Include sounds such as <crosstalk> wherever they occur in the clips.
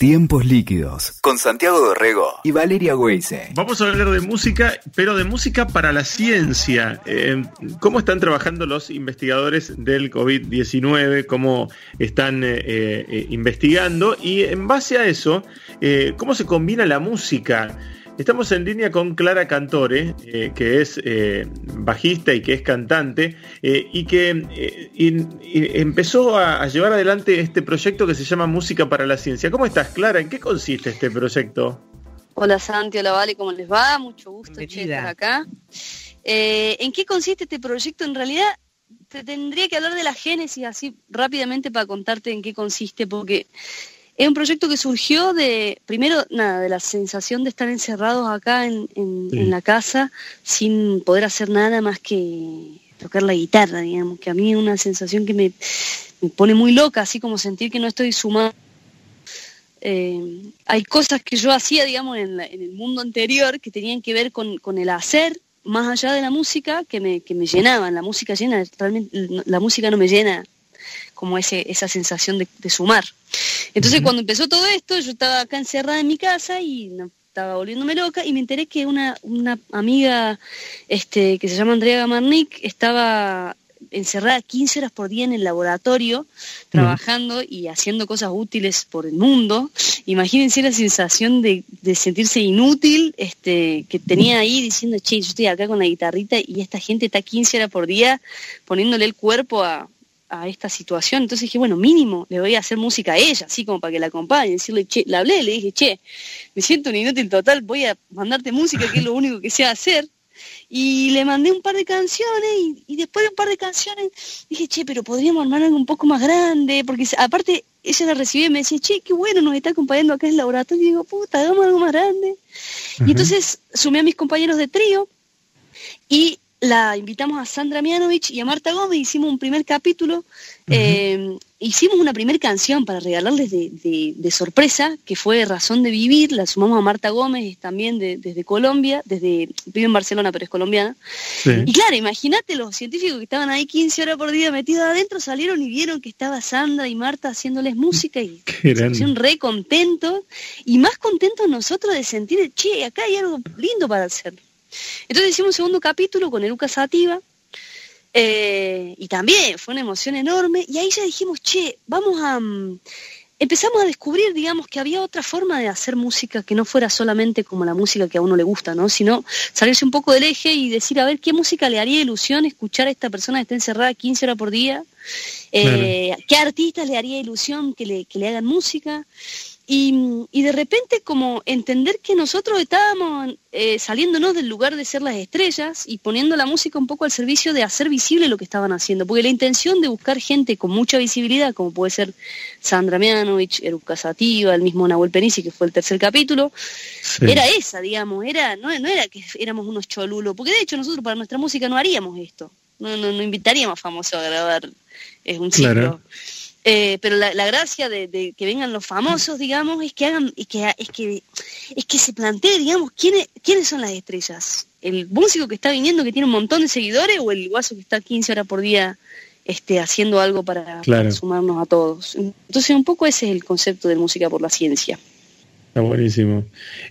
Tiempos líquidos con Santiago Dorrego y Valeria Weise. Vamos a hablar de música, pero de música para la ciencia. Eh, ¿Cómo están trabajando los investigadores del COVID-19? ¿Cómo están eh, eh, investigando? Y en base a eso, ¿cómo se combina la música? Estamos en línea con Clara Cantore, eh, que es eh, bajista y que es cantante, eh, y que empezó a, llevar adelante este proyecto que se llama Música para la Ciencia. ¿Cómo estás, Clara? ¿En qué consiste este proyecto? Hola Santi, hola Vale, ¿cómo les va? Mucho gusto estar acá. ¿En qué consiste este proyecto? En realidad te tendría que hablar de la génesis así rápidamente para contarte en qué consiste, porque es un proyecto que surgió de, primero, nada, de la sensación de estar encerrados acá en, la casa sin poder hacer nada más que tocar la guitarra, digamos, que a mí es una sensación que me, pone muy loca, así como sentir que no estoy sumando. Eh, hay cosas que yo hacía, digamos, en, el mundo anterior que tenían que ver con, con, el hacer, más allá de la música, que me, que me llenaban. La música llena, realmente la música no me llena como ese, esa sensación de, sumar. Entonces cuando empezó todo esto, yo estaba acá encerrada en mi casa y estaba volviéndome loca y me enteré que una, una amiga este, que se llama Andrea Gamarnik estaba encerrada 15 horas por día en el laboratorio, trabajando y haciendo cosas útiles por el mundo. Imagínense la sensación de, de, sentirse inútil este, que tenía ahí diciendo, che, yo estoy acá con la guitarrita y esta gente está 15 horas por día poniéndole el cuerpo a, a esta situación. Entonces dije, bueno, mínimo, le voy a hacer música a ella, así como para que la acompañe. Decirle, che, le hablé, le dije, che, me siento un inútil total, voy a mandarte música, que es lo único que sé hacer. Y le mandé un par de canciones y, después de un par de canciones dije, che, pero podríamos armar algo un poco más grande, porque aparte ella la recibía y me decía, che, qué bueno, nos está acompañando acá en el laboratorio. Y digo, puta, hagamos algo más grande. Y entonces sumé a mis compañeros de trío y la invitamos a Sandra Mianovich y a Marta Gómez, hicimos un primer capítulo, eh, hicimos una primera canción para regalarles de, sorpresa, que fue Razón de Vivir, la sumamos a Marta Gómez también desde Colombia, desde vive en Barcelona pero es colombiana. Y claro, imagínate los científicos que estaban ahí 15 horas por día metidos adentro, salieron y vieron que estaba Sandra y Marta haciéndoles música y se pusieron re contentos y más contentos nosotros de sentir, che, acá hay algo lindo para hacer. Entonces hicimos un segundo capítulo con Eruca Sativa, eh, y también fue una emoción enorme, y ahí ya dijimos, che, vamos a... Mm, empezamos a descubrir, digamos, que había otra forma de hacer música que no fuera solamente como la música que a uno le gusta, ¿no? Sino salirse un poco del eje y decir, a ver, ¿qué música le haría ilusión escuchar a esta persona que está encerrada 15 horas por día? Eh, ¿Qué artistas le haría ilusión que le, que le hagan música? Y, de repente como entender que nosotros estábamos eh, saliéndonos del lugar de ser las estrellas y poniendo la música un poco al servicio de hacer visible lo que estaban haciendo. Porque la intención de buscar gente con mucha visibilidad, como puede ser Sandra Mianovich, Eruca Sativa, el mismo Nahuel Penisi, que fue el tercer capítulo, era esa, digamos, era, no, no, era que éramos unos cholulos, porque de hecho nosotros para nuestra música no haríamos esto, no, no, no invitaríamos a famosos a grabar es un ciclo. Eh, pero la, gracia de, que vengan los famosos, digamos, es que hagan, es que, es que, es que se plantee, digamos, quiénes, quiénes son las estrellas. El músico que está viniendo que tiene un montón de seguidores o el guaso que está 15 horas por día este, haciendo algo para, sumarnos a todos. Entonces un poco ese es el concepto de música por la ciencia. Está buenísimo.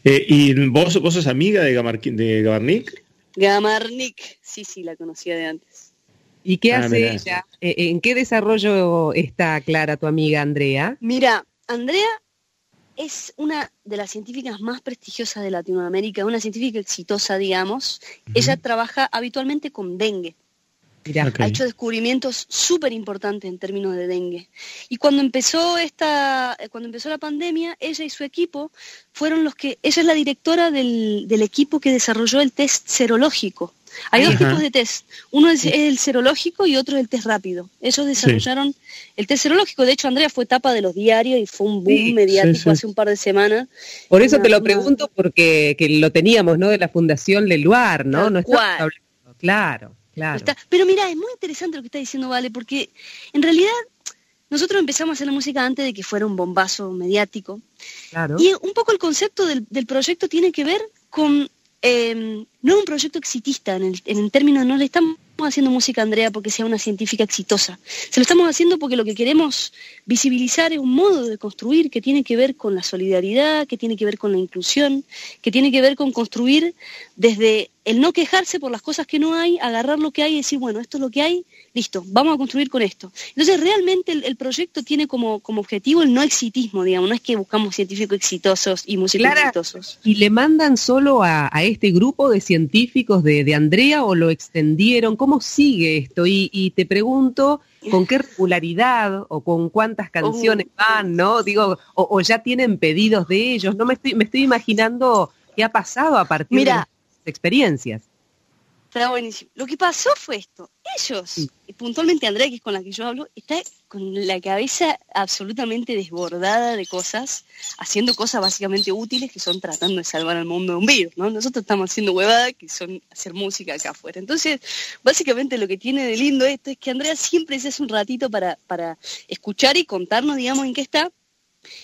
Eh, ¿Y vos, vos sos amiga de, de Gamarnik? Gamarnik, sí, sí, la conocía de antes. ¿Y qué ah, hace ella? Eh, eh, ¿En qué desarrollo está Clara, tu amiga Andrea? Mira, Andrea es una de las científicas más prestigiosas de Latinoamérica, una científica exitosa, digamos. Ella trabaja habitualmente con dengue. Ha hecho descubrimientos súper importantes en términos de dengue. Y cuando empezó esta, cuando empezó la pandemia, ella y su equipo fueron los que, ella es la directora del, del equipo que desarrolló el test serológico hay dos tipos de test. Uno es el serológico y otro es el test rápido. Ellos desarrollaron el test serológico. De hecho, Andrea fue tapa de los diarios y fue un boom mediático hace un par de semanas. Por eso te lo pregunto porque que lo teníamos, ¿no? De la Fundación Leluar, ¿no? no Claro, claro. Pero mira, es muy interesante lo que está diciendo Vale, porque en realidad nosotros empezamos a hacer la música antes de que fuera un bombazo mediático. Claro. Y un poco el concepto del, del proyecto tiene que ver con Em, no es un proyecto exitista en el, en el no le estamos haciendo música, Andrea, porque sea una científica exitosa. Se lo estamos haciendo porque lo que queremos visibilizar es un modo de construir que tiene que ver con la solidaridad, que tiene que ver con la inclusión, que tiene que ver con construir desde el no quejarse por las cosas que no hay, agarrar lo que hay y decir, bueno, esto es lo que hay, listo, vamos a construir con esto. Entonces, realmente el, proyecto tiene como, como, objetivo el no exitismo, digamos, no es que buscamos científicos exitosos y músicos exitosos. ¿Y le mandan solo a, este grupo de científicos de, Andrea o lo extendieron? ¿Cómo sigue esto? Y, te pregunto, ¿con qué regularidad o con cuántas canciones oh. van, no? Digo, o, ya tienen pedidos de ellos, no me estoy, me estoy imaginando qué ha pasado a partir de experiencias. Está buenísimo. Lo que pasó fue esto. Ellos, y puntualmente Andrea, que es con la que yo hablo, está con la cabeza absolutamente desbordada de cosas, haciendo cosas básicamente útiles que son tratando de salvar al mundo de un virus, ¿no? Nosotros estamos haciendo huevadas que son hacer música acá afuera. Entonces, básicamente lo que tiene de lindo esto es que Andrea siempre se hace un ratito para, para escuchar y contarnos, digamos, en qué está.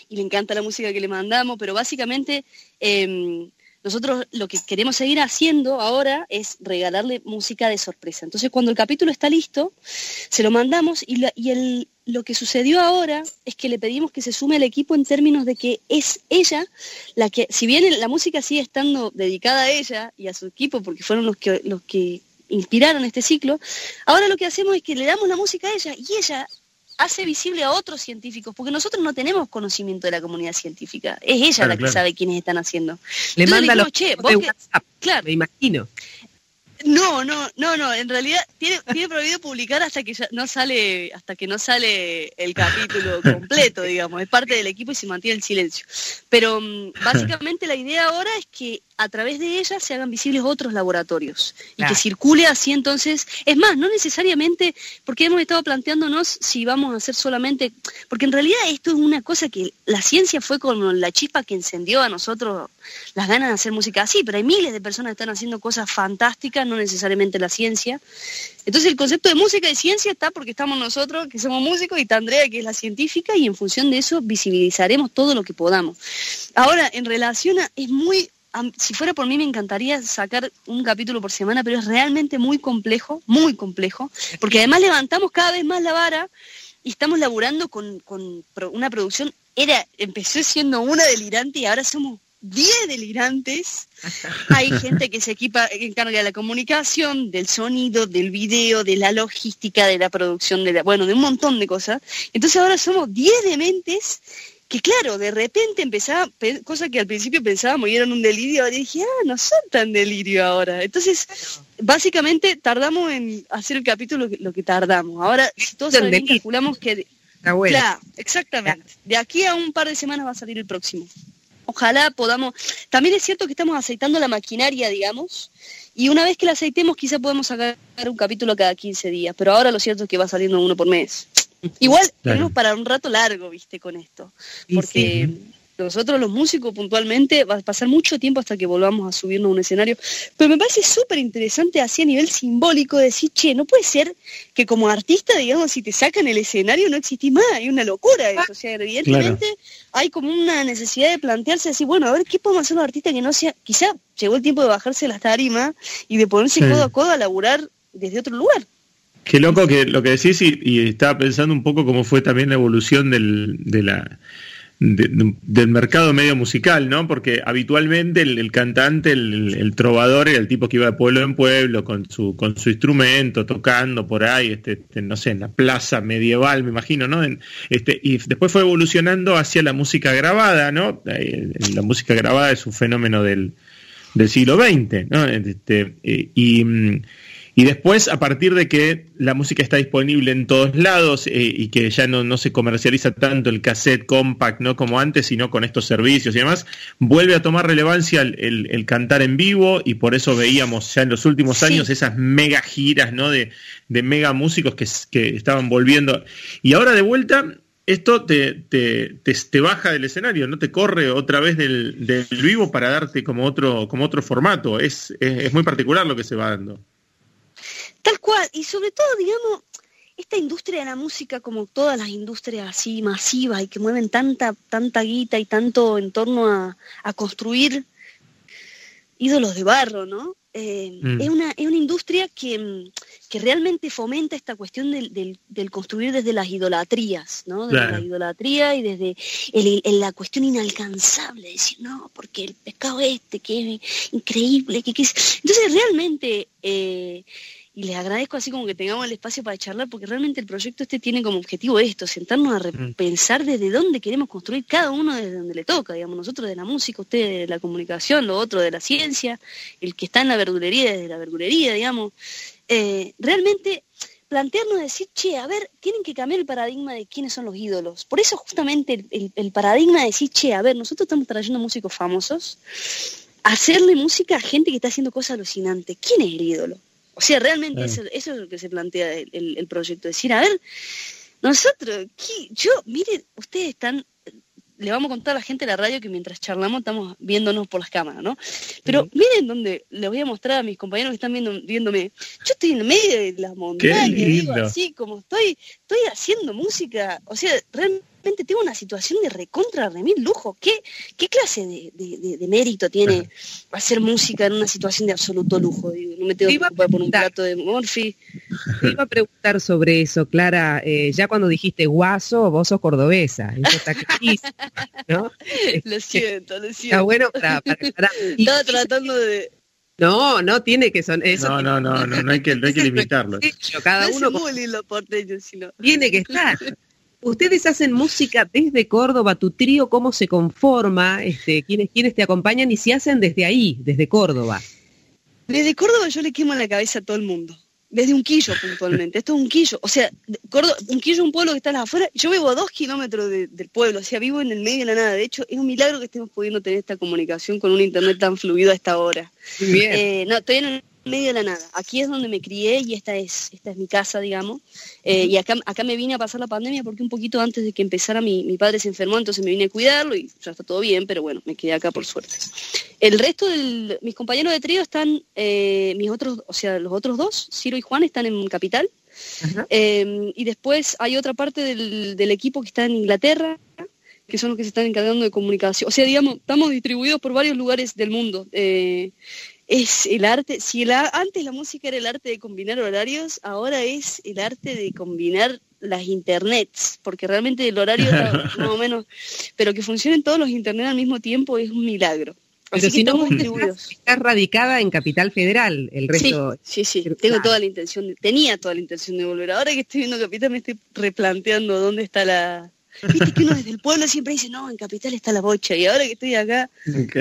Y le encanta la música que le mandamos, pero básicamente... Eh, nosotros lo que queremos seguir haciendo ahora es regalarle música de sorpresa. Entonces, cuando el capítulo está listo, se lo mandamos y, lo que sucedió ahora es que le pedimos que se sume al equipo en términos de que es ella la que, si bien la música sigue estando dedicada a ella y a su equipo, porque fueron los que, los que inspiraron este ciclo, ahora lo que hacemos es que le damos la música a ella y ella hace visible a otros científicos, porque nosotros no tenemos conocimiento de la comunidad científica. Es ella la que sabe quiénes están haciendo. Le manda los che, vos claro, me imagino. No, no, no, no. En realidad tiene, tiene prohibido publicar hasta que no sale, hasta que no sale el capítulo <laughs> completo, digamos. Es parte del equipo y se mantiene el silencio. Pero mm, básicamente la idea ahora es que a través de ella se hagan visibles otros laboratorios y que circule así entonces. Es más, no necesariamente, porque hemos estado planteándonos si vamos a hacer solamente, porque en realidad esto es una cosa que la ciencia fue como la chispa que encendió a nosotros las ganas de hacer música así, pero hay miles de personas que están haciendo cosas fantásticas, no necesariamente la ciencia. Entonces el concepto de música y ciencia está porque estamos nosotros, que somos músicos, y está Andrea, que es la científica, y en función de eso visibilizaremos todo lo que podamos. Ahora, en relación a, es muy si fuera por mí me encantaría sacar un capítulo por semana, pero es realmente muy complejo, muy complejo, porque además levantamos cada vez más la vara y estamos laburando con, una producción, era, empezó siendo una delirante y ahora somos 10 delirantes. Hay gente que se equipa, encarga de la comunicación, del sonido, del video, de la logística, de la producción, de bueno, de un montón de cosas. Entonces ahora somos 10 dementes que claro, de repente empezaba, cosa que al principio pensábamos y eran un delirio, ahora dije, ah, no son tan delirio ahora. Entonces, básicamente tardamos en hacer el capítulo lo que, tardamos. Ahora, si todos calculamos que... Claro, exactamente. De aquí a un par de semanas va a salir el próximo. Ojalá podamos... También es cierto que estamos aceitando la maquinaria, digamos, y una vez que la aceitemos quizá podemos sacar un capítulo cada 15 días, pero ahora lo cierto es que va saliendo uno por mes. Igual tenemos para un rato largo, viste, con esto. Porque nosotros los músicos puntualmente va a pasar mucho tiempo hasta que volvamos a subirnos a un escenario. Pero me parece súper interesante así a nivel simbólico decir, che, no puede ser que como artista, digamos, si te sacan el escenario no existís más. Hay una locura eso. O sea, evidentemente hay como una necesidad de plantearse así, bueno, a ver, ¿qué podemos hacer los artistas que no sea, quizá llegó el tiempo de bajarse las tarimas y de ponerse codo a codo a laburar desde otro lugar? Qué loco que lo que decís y, estaba pensando un poco cómo fue también la evolución del, del mercado medio musical, ¿no? Porque habitualmente el, cantante, el, trovador era el tipo que iba de pueblo en pueblo con su, con su instrumento, tocando por ahí, este, este no sé, en la plaza medieval, me imagino, ¿no? este, y después fue evolucionando hacia la música grabada, ¿no? Eh, la música grabada es un fenómeno del, del siglo XX, ¿no? Este, eh, y mm, y después, a partir de que la música está disponible en todos lados eh, y que ya no, se comercializa tanto el cassette compact, no como antes, sino con estos servicios y demás, vuelve a tomar relevancia el, cantar en vivo y por eso veíamos ya en los últimos años esas mega giras ¿no? de, mega músicos que, que, estaban volviendo. Y ahora de vuelta, esto te, te, te, baja del escenario, no te corre otra vez del, del vivo para darte como otro, como otro formato. es, es muy particular lo que se va dando. Tal cual, y sobre todo, digamos, esta industria de la música, como todas las industrias así masivas y que mueven tanta, tanta guita y tanto en torno a, construir ídolos de barro, ¿no? eh, mm. es, una, es una industria que, mm, que, realmente fomenta esta cuestión del, del, construir desde las idolatrías, ¿no? Desde la idolatría y desde la cuestión inalcanzable, decir, no, porque el pescado este, que es increíble, que, que Entonces realmente... Eh, y les agradezco así como que tengamos el espacio para charlar, porque realmente el proyecto este tiene como objetivo esto, sentarnos a repensar desde dónde queremos construir cada uno desde donde le toca, digamos, nosotros de la música, ustedes de la comunicación, lo otro de la ciencia, el que está en la verdulería desde la verdulería, digamos. Eh, realmente plantearnos decir, che, a ver, tienen que cambiar el paradigma de quiénes son los ídolos. Por eso justamente el, el paradigma de decir, che, a ver, nosotros estamos trayendo músicos famosos, hacerle música a gente que está haciendo cosas alucinantes. ¿Quién es el ídolo? O sea, realmente eso, es lo que se plantea el, el, proyecto. Decir, a ver, nosotros, yo, miren, ustedes están, le vamos a contar a la gente de la radio que mientras charlamos estamos viéndonos por las cámaras, ¿no? Pero miren donde le voy a mostrar a mis compañeros que están viendo, viéndome. Yo estoy en medio de las montañas, digo, así como estoy, estoy haciendo música. O sea, realmente tengo una situación de recontra remil lujo. ¿Qué, qué clase de, mérito tiene hacer música en una situación de absoluto lujo? no me tengo que preocupar por un plato de Morphy. Te iba a preguntar sobre eso, Clara. Eh, ya cuando dijiste guaso, vos sos cordobesa. Eso <laughs> está ¿no? Lo siento, lo siento. Está bueno para, <laughs> Estaba tratando de... No, no tiene que son eso. No, no, no, no, no hay que, no hay que <laughs> limitarlo. Cada uno tiene que estar. Ustedes hacen música desde Córdoba, tu trío, ¿cómo se conforma? Este, ¿quiénes, ¿Quiénes te acompañan y si hacen desde ahí, desde Córdoba? Desde Córdoba yo le quemo la cabeza a todo el mundo. Desde un quillo puntualmente. Esto es un quillo. O sea, Córdoba, un quillo es un pueblo que está afuera. Yo vivo a dos kilómetros del pueblo. O sea, vivo en el medio de la nada. De hecho, es un milagro que estemos pudiendo tener esta comunicación con un internet tan fluido a esta hora. Bien. Eh, no, estoy en medio de la nada. Aquí es donde me crié y esta es, esta es mi casa, digamos. Eh, y acá, acá me vine a pasar la pandemia porque un poquito antes de que empezara mi, mi, padre se enfermó, entonces me vine a cuidarlo y ya está todo bien, pero bueno, me quedé acá por suerte. El resto de mis compañeros de trío están, eh, mis otros, o sea, los otros dos, Ciro y Juan, están en Capital. Eh, y después hay otra parte del, del equipo que está en Inglaterra, que son los que se están encargando de comunicación. O sea, digamos, estamos distribuidos por varios lugares del mundo. Eh, es el arte, si antes la música era el arte de combinar horarios, ahora es el arte de combinar las internets, porque realmente el horario <laughs> más o menos, pero que funcionen todos los internets al mismo tiempo es un milagro. Pero si no, estás, estás, radicada en Capital Federal, el resto... Sí, sí, sí. tengo toda la intención, tenía toda la intención de volver. Ahora que estoy viendo Capital me estoy replanteando dónde está la, Viste que uno desde el pueblo siempre dice, no, en Capital está la bocha, y ahora que estoy acá,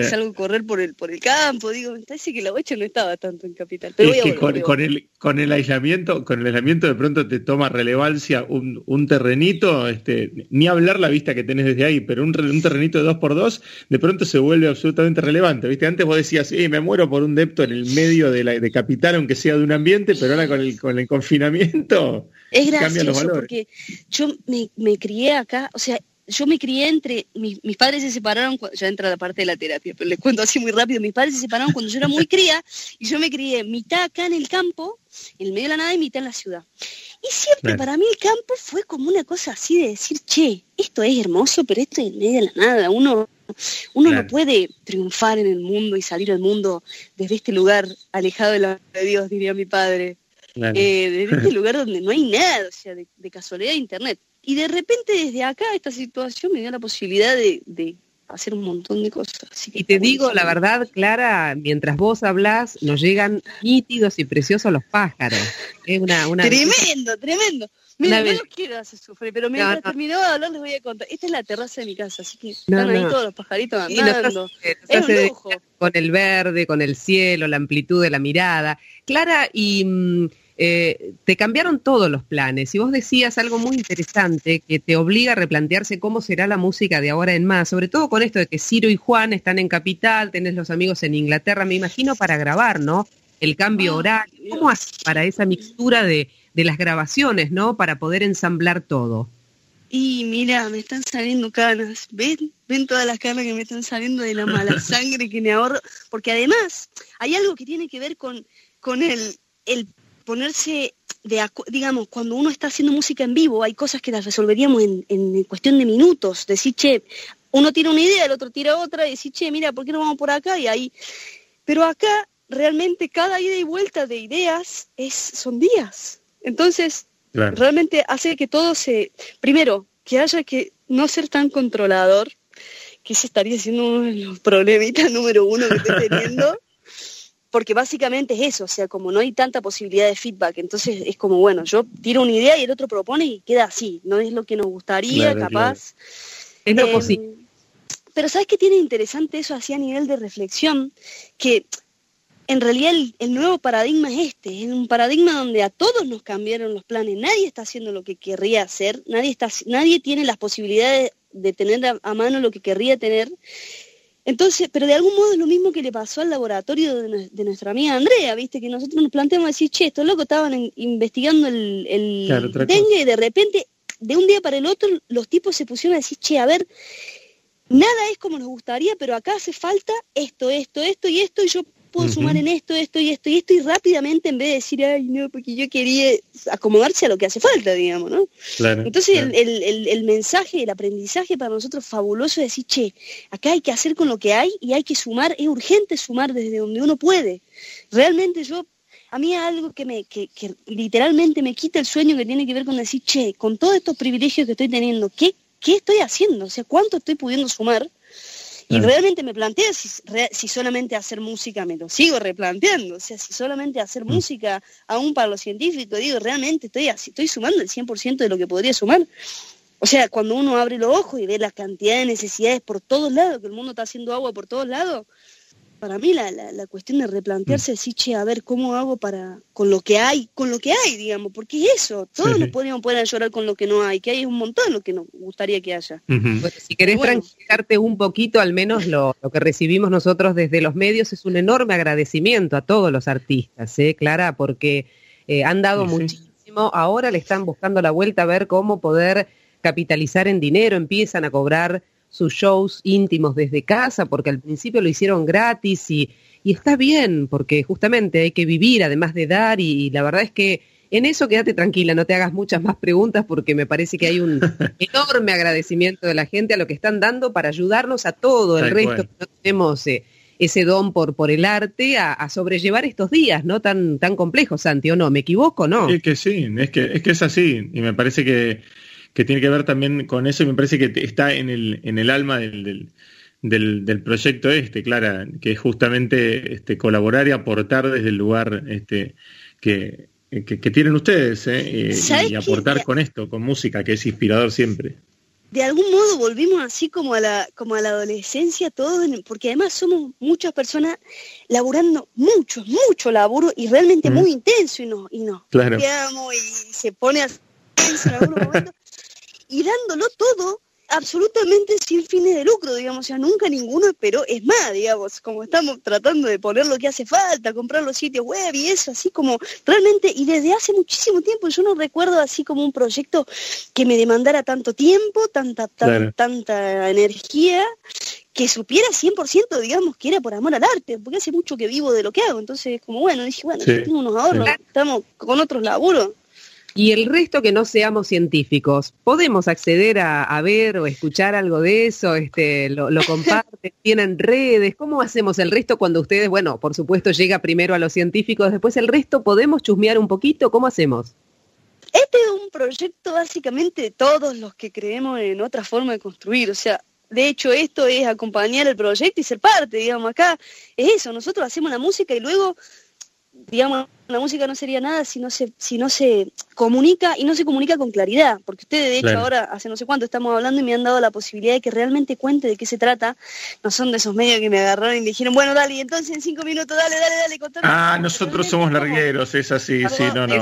salgo a correr por el, por el campo, digo, me parece que la bocha no estaba tanto en Capital. Pero con, el, con el aislamiento, con el aislamiento de pronto te toma relevancia un, un terrenito, este, ni hablar la vista que tenés desde ahí, pero un, un terrenito de dos por dos, de pronto se vuelve absolutamente relevante. ¿Viste? Antes vos decías, sí, me muero por un depto en el medio de, la, de Capital, aunque sea de un ambiente, pero ahora con el, con el confinamiento es gracioso porque yo me, crié acá, o sea, yo me crié entre, mis, padres se separaron, ya entra la parte de la terapia, pero les cuento así muy rápido, mis padres se separaron cuando yo era muy cría y yo me crié mitad acá en el campo, en el medio de la nada y mitad en la ciudad. Y siempre para mí el campo fue como una cosa así de decir, che, esto es hermoso, pero esto es en medio de la nada, uno, uno no puede triunfar en el mundo y salir al mundo desde este lugar alejado de la de Dios, diría mi padre. Eh, de este <laughs> lugar donde no hay nada, o sea, de, casualidad de internet. Y de repente desde acá esta situación me dio la posibilidad de, hacer un montón de cosas. y te digo la verdad, Clara, mientras vos hablas, nos llegan nítidos y preciosos los pájaros. Es una, una... <laughs> Tremendo, tremendo. Mira, no los quiero hacer sufrir, pero mientras terminó de hablar les voy a contar. Esta es la terraza de mi casa, así que están ahí todos los pajaritos andando. es un lujo. Con el verde, con el cielo, la amplitud de la mirada. Clara, y... Eh, te cambiaron todos los planes y vos decías algo muy interesante que te obliga a replantearse cómo será la música de ahora en más, sobre todo con esto de que Ciro y Juan están en Capital, tenés los amigos en Inglaterra, me imagino para grabar, ¿no? El cambio ah, horario, ¿cómo haces para esa mixtura de, de las grabaciones, ¿no? Para poder ensamblar todo. Y mira, me están saliendo canas. ¿Ven? ¿Ven todas las canas que me están saliendo de la mala <laughs> sangre que me ahorro? Porque además hay algo que tiene que ver con, con el, el ponerse de, digamos, cuando uno está haciendo música en vivo, hay cosas que las resolveríamos en, cuestión de minutos. Decir, che, uno tiene una idea, el otro tira otra, y decir, che, mira, ¿por qué no vamos por acá? Y ahí. Pero acá realmente cada ida y vuelta de ideas es, son días. Entonces, realmente hace que todo se, primero, que haya que no ser tan controlador, que se estaría siendo uno de los problemitas número uno que estoy teniendo. <laughs> porque básicamente es eso, o sea, como no hay tanta posibilidad de feedback, entonces es como, bueno, yo tiro una idea y el otro propone y queda así, no es lo que nos gustaría, capaz. Es lo posible. Em, pero ¿sabes qué tiene interesante eso así a nivel de reflexión? Que en realidad el, nuevo paradigma es este, es un paradigma donde a todos nos cambiaron los planes, nadie está haciendo lo que querría hacer, nadie, está, nadie tiene las posibilidades de tener a, mano lo que querría tener. Entonces, pero de algún modo es lo mismo que le pasó al laboratorio de, nuestra amiga Andrea, viste, que nosotros nos planteamos decir, che, estos locos estaban investigando el, el dengue y de repente, de un día para el otro, los tipos se pusieron a decir, che, a ver, nada es como nos gustaría, pero acá hace falta esto, esto, esto y esto, y yo puedo sumar en esto, esto y esto y esto, y rápidamente en vez de decir, ay, no, porque yo quería acomodarse a lo que hace falta, digamos, ¿no? Entonces El, mensaje, el aprendizaje para nosotros fabuloso es decir, che, acá hay que hacer con lo que hay y hay que sumar, es urgente sumar desde donde uno puede. Realmente yo a mí algo que me que, literalmente me quita el sueño que tiene que ver con decir, che, con todos estos privilegios que estoy teniendo, ¿qué, qué estoy haciendo? O sea, ¿cuánto estoy pudiendo sumar? Y realmente me planteé si, solamente hacer música, me lo sigo replanteando. O sea, si solamente hacer mm. música, aún para los científicos, digo, realmente estoy, estoy sumando el 100% de lo que podría sumar. O sea, cuando uno abre los ojos y ve la cantidad de necesidades por todos lados, que el mundo está haciendo agua por todos lados, para mí la, la, cuestión de replantearse, mm. decir, che, a ver, ¿cómo hago para, con lo que hay, con lo que hay, digamos? Porque es eso, todos nos podríamos poder llorar con lo que no hay, que hay un montón lo que nos gustaría que haya. si querés tranquilizarte un poquito, al menos lo, que recibimos nosotros desde los medios es un enorme agradecimiento a todos los artistas, ¿eh, Clara? Porque eh, han dado muchísimo, ahora le están buscando la vuelta a ver cómo poder capitalizar en dinero, empiezan a cobrar sus shows íntimos desde casa, porque al principio lo hicieron gratis y, está bien, porque justamente hay que vivir además de dar y, la verdad es que en eso quédate tranquila, no te hagas muchas más preguntas porque me parece que hay un <laughs> enorme agradecimiento de la gente a lo que están dando para ayudarnos a todo el resto que no tenemos eh, ese don por, por el arte a, sobrellevar estos días, ¿no? Tan, tan complejos, Santi, ¿o no? ¿Me equivoco, no? Es que sí, es que, es que es así. Y me parece que que tiene que ver también con eso y me parece que está en el, en el alma del, del, del, proyecto este, Clara, que es justamente este, colaborar y aportar desde el lugar este, que, que, tienen ustedes ¿eh? y, aportar con esto, con música, que es inspirador siempre. De algún modo volvimos así como a la, como a la adolescencia todos, porque además somos muchas personas laburando mucho, mucho laburo y realmente muy intenso y nos, y nos claro. y se pone así <laughs> momento y dándolo todo absolutamente sin fines de lucro, digamos, o sea, nunca ninguno esperó, es más, digamos, como estamos tratando de poner lo que hace falta, comprar los sitios web y eso, así como realmente, y desde hace muchísimo tiempo, yo no recuerdo así como un proyecto que me demandara tanto tiempo, tanta, tanta energía, que supiera 100%, digamos, que era por amor al arte, porque hace mucho que vivo de lo que hago, entonces, como bueno, dije, bueno, yo tengo unos ahorros, estamos con otros laburos. Y el resto que no seamos científicos, ¿podemos acceder a, ver o escuchar algo de eso? Este, lo, <laughs> comparten? ¿Tienen redes? ¿Cómo hacemos el resto cuando ustedes, bueno, por supuesto llega primero a los científicos, después el resto, ¿podemos chusmear un poquito? ¿Cómo hacemos? Este es un proyecto básicamente de todos los que creemos en otra forma de construir, o sea, de hecho esto es acompañar el proyecto y ser parte, digamos, acá es eso, nosotros hacemos la música y luego digamos, la música no sería nada si no se, si no se comunica y no se comunica con claridad, porque ustedes de hecho ahora hace no sé cuánto estamos hablando y me han dado la posibilidad de que realmente cuente de qué se trata, no son de esos medios que me agarraron y me dijeron, bueno, dale, entonces en cinco minutos, dale, dale, dale, contame. Ah, nosotros somos largueros, es así, sí, no, no.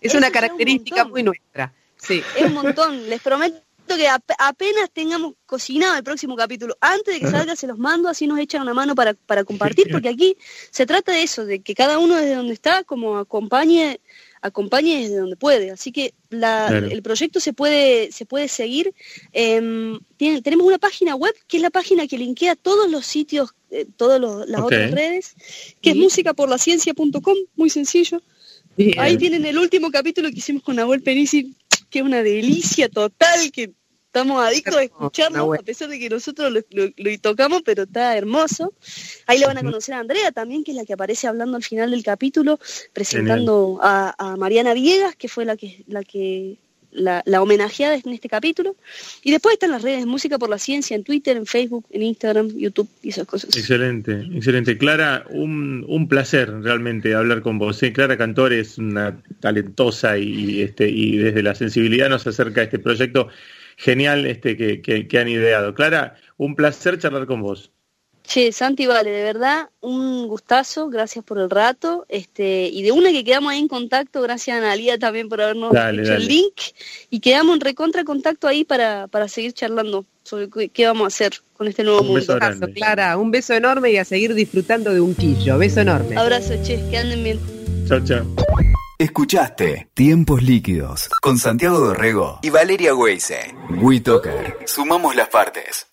Es una característica muy nuestra. Sí. Es un montón, les prometo que apenas tengamos cocinado el próximo capítulo, antes de que salga se los mando, así nos echan una mano para, compartir, <laughs> porque aquí se trata de eso, de que cada uno desde donde está, como acompañe acompañe desde donde puede. Así que el proyecto se puede, se puede seguir. Em, tenemos una página web que es la página que linkea todos los sitios, eh, todas las otras redes, que es musicaporlaciencia.com, muy sencillo. Ahí tienen el último capítulo que hicimos con Nahuel Penisi, que es una delicia total, que Estamos adictos a escucharlo, a pesar de que nosotros lo, tocamos, pero está hermoso. Ahí le van a conocer a Andrea también, que es la que aparece hablando al final del capítulo, presentando a, a, Mariana Viegas, que fue la que, la que la, homenajeada en este capítulo. Y después están las redes de Música por la Ciencia en Twitter, en Facebook, en Instagram, YouTube y esas cosas. Excelente, excelente. Clara, un, un placer realmente hablar con vos. ¿eh? Clara Cantor es una talentosa y, este, y desde la sensibilidad nos acerca a este proyecto genial este, que, que han ideado. Clara, un placer charlar con vos. Che, Santi, vale, de verdad, un gustazo, gracias por el rato, este, y de una que quedamos ahí en contacto, gracias a Analia también por habernos hecho el link, y quedamos en recontra contacto ahí para, para seguir charlando sobre qué, vamos a hacer con este nuevo un mundo. Beso Clara, un beso enorme y a seguir disfrutando de un quillo, beso enorme. Abrazo, che, que anden bien. Chao, chao. Escuchaste Tiempos Líquidos con Santiago Dorrego y Valeria Weise. WeToker. Sumamos las partes.